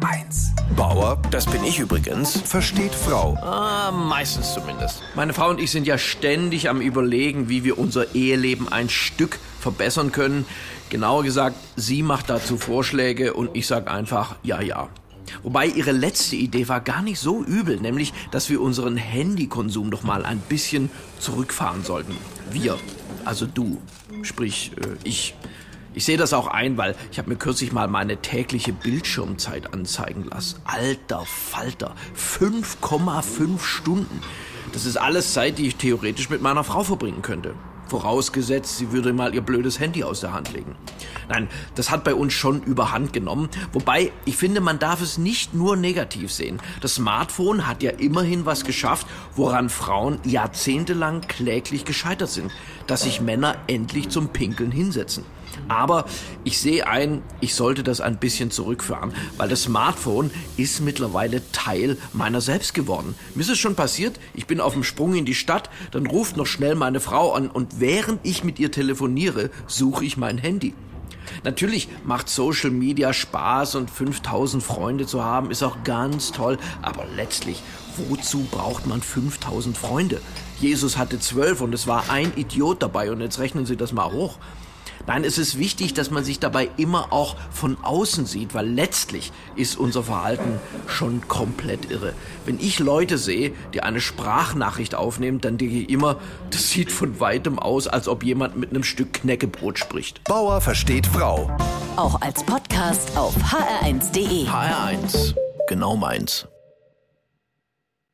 HR1. Bauer, das bin ich übrigens, versteht Frau. Ah, meistens zumindest. Meine Frau und ich sind ja ständig am Überlegen, wie wir unser Eheleben ein Stück verbessern können. Genauer gesagt, sie macht dazu Vorschläge und ich sag einfach ja, ja. Wobei ihre letzte Idee war gar nicht so übel, nämlich, dass wir unseren Handykonsum doch mal ein bisschen zurückfahren sollten. Wir, also du, sprich äh, ich. Ich sehe das auch ein, weil ich habe mir kürzlich mal meine tägliche Bildschirmzeit anzeigen lassen. Alter Falter, 5,5 Stunden. Das ist alles Zeit, die ich theoretisch mit meiner Frau verbringen könnte. Vorausgesetzt, sie würde mal ihr blödes Handy aus der Hand legen. Nein, das hat bei uns schon überhand genommen. Wobei, ich finde, man darf es nicht nur negativ sehen. Das Smartphone hat ja immerhin was geschafft, woran Frauen jahrzehntelang kläglich gescheitert sind. Dass sich Männer endlich zum Pinkeln hinsetzen. Aber ich sehe ein, ich sollte das ein bisschen zurückfahren, weil das Smartphone ist mittlerweile Teil meiner selbst geworden. Mir ist es schon passiert, ich bin auf dem Sprung in die Stadt, dann ruft noch schnell meine Frau an und während ich mit ihr telefoniere, suche ich mein Handy. Natürlich macht Social Media Spaß und 5000 Freunde zu haben ist auch ganz toll, aber letztlich, wozu braucht man 5000 Freunde? Jesus hatte zwölf und es war ein Idiot dabei und jetzt rechnen Sie das mal hoch. Nein, es ist wichtig, dass man sich dabei immer auch von außen sieht, weil letztlich ist unser Verhalten schon komplett irre. Wenn ich Leute sehe, die eine Sprachnachricht aufnehmen, dann denke ich immer, das sieht von weitem aus, als ob jemand mit einem Stück Knäckebrot spricht. Bauer versteht Frau. Auch als Podcast auf hr1.de. HR1, genau meins.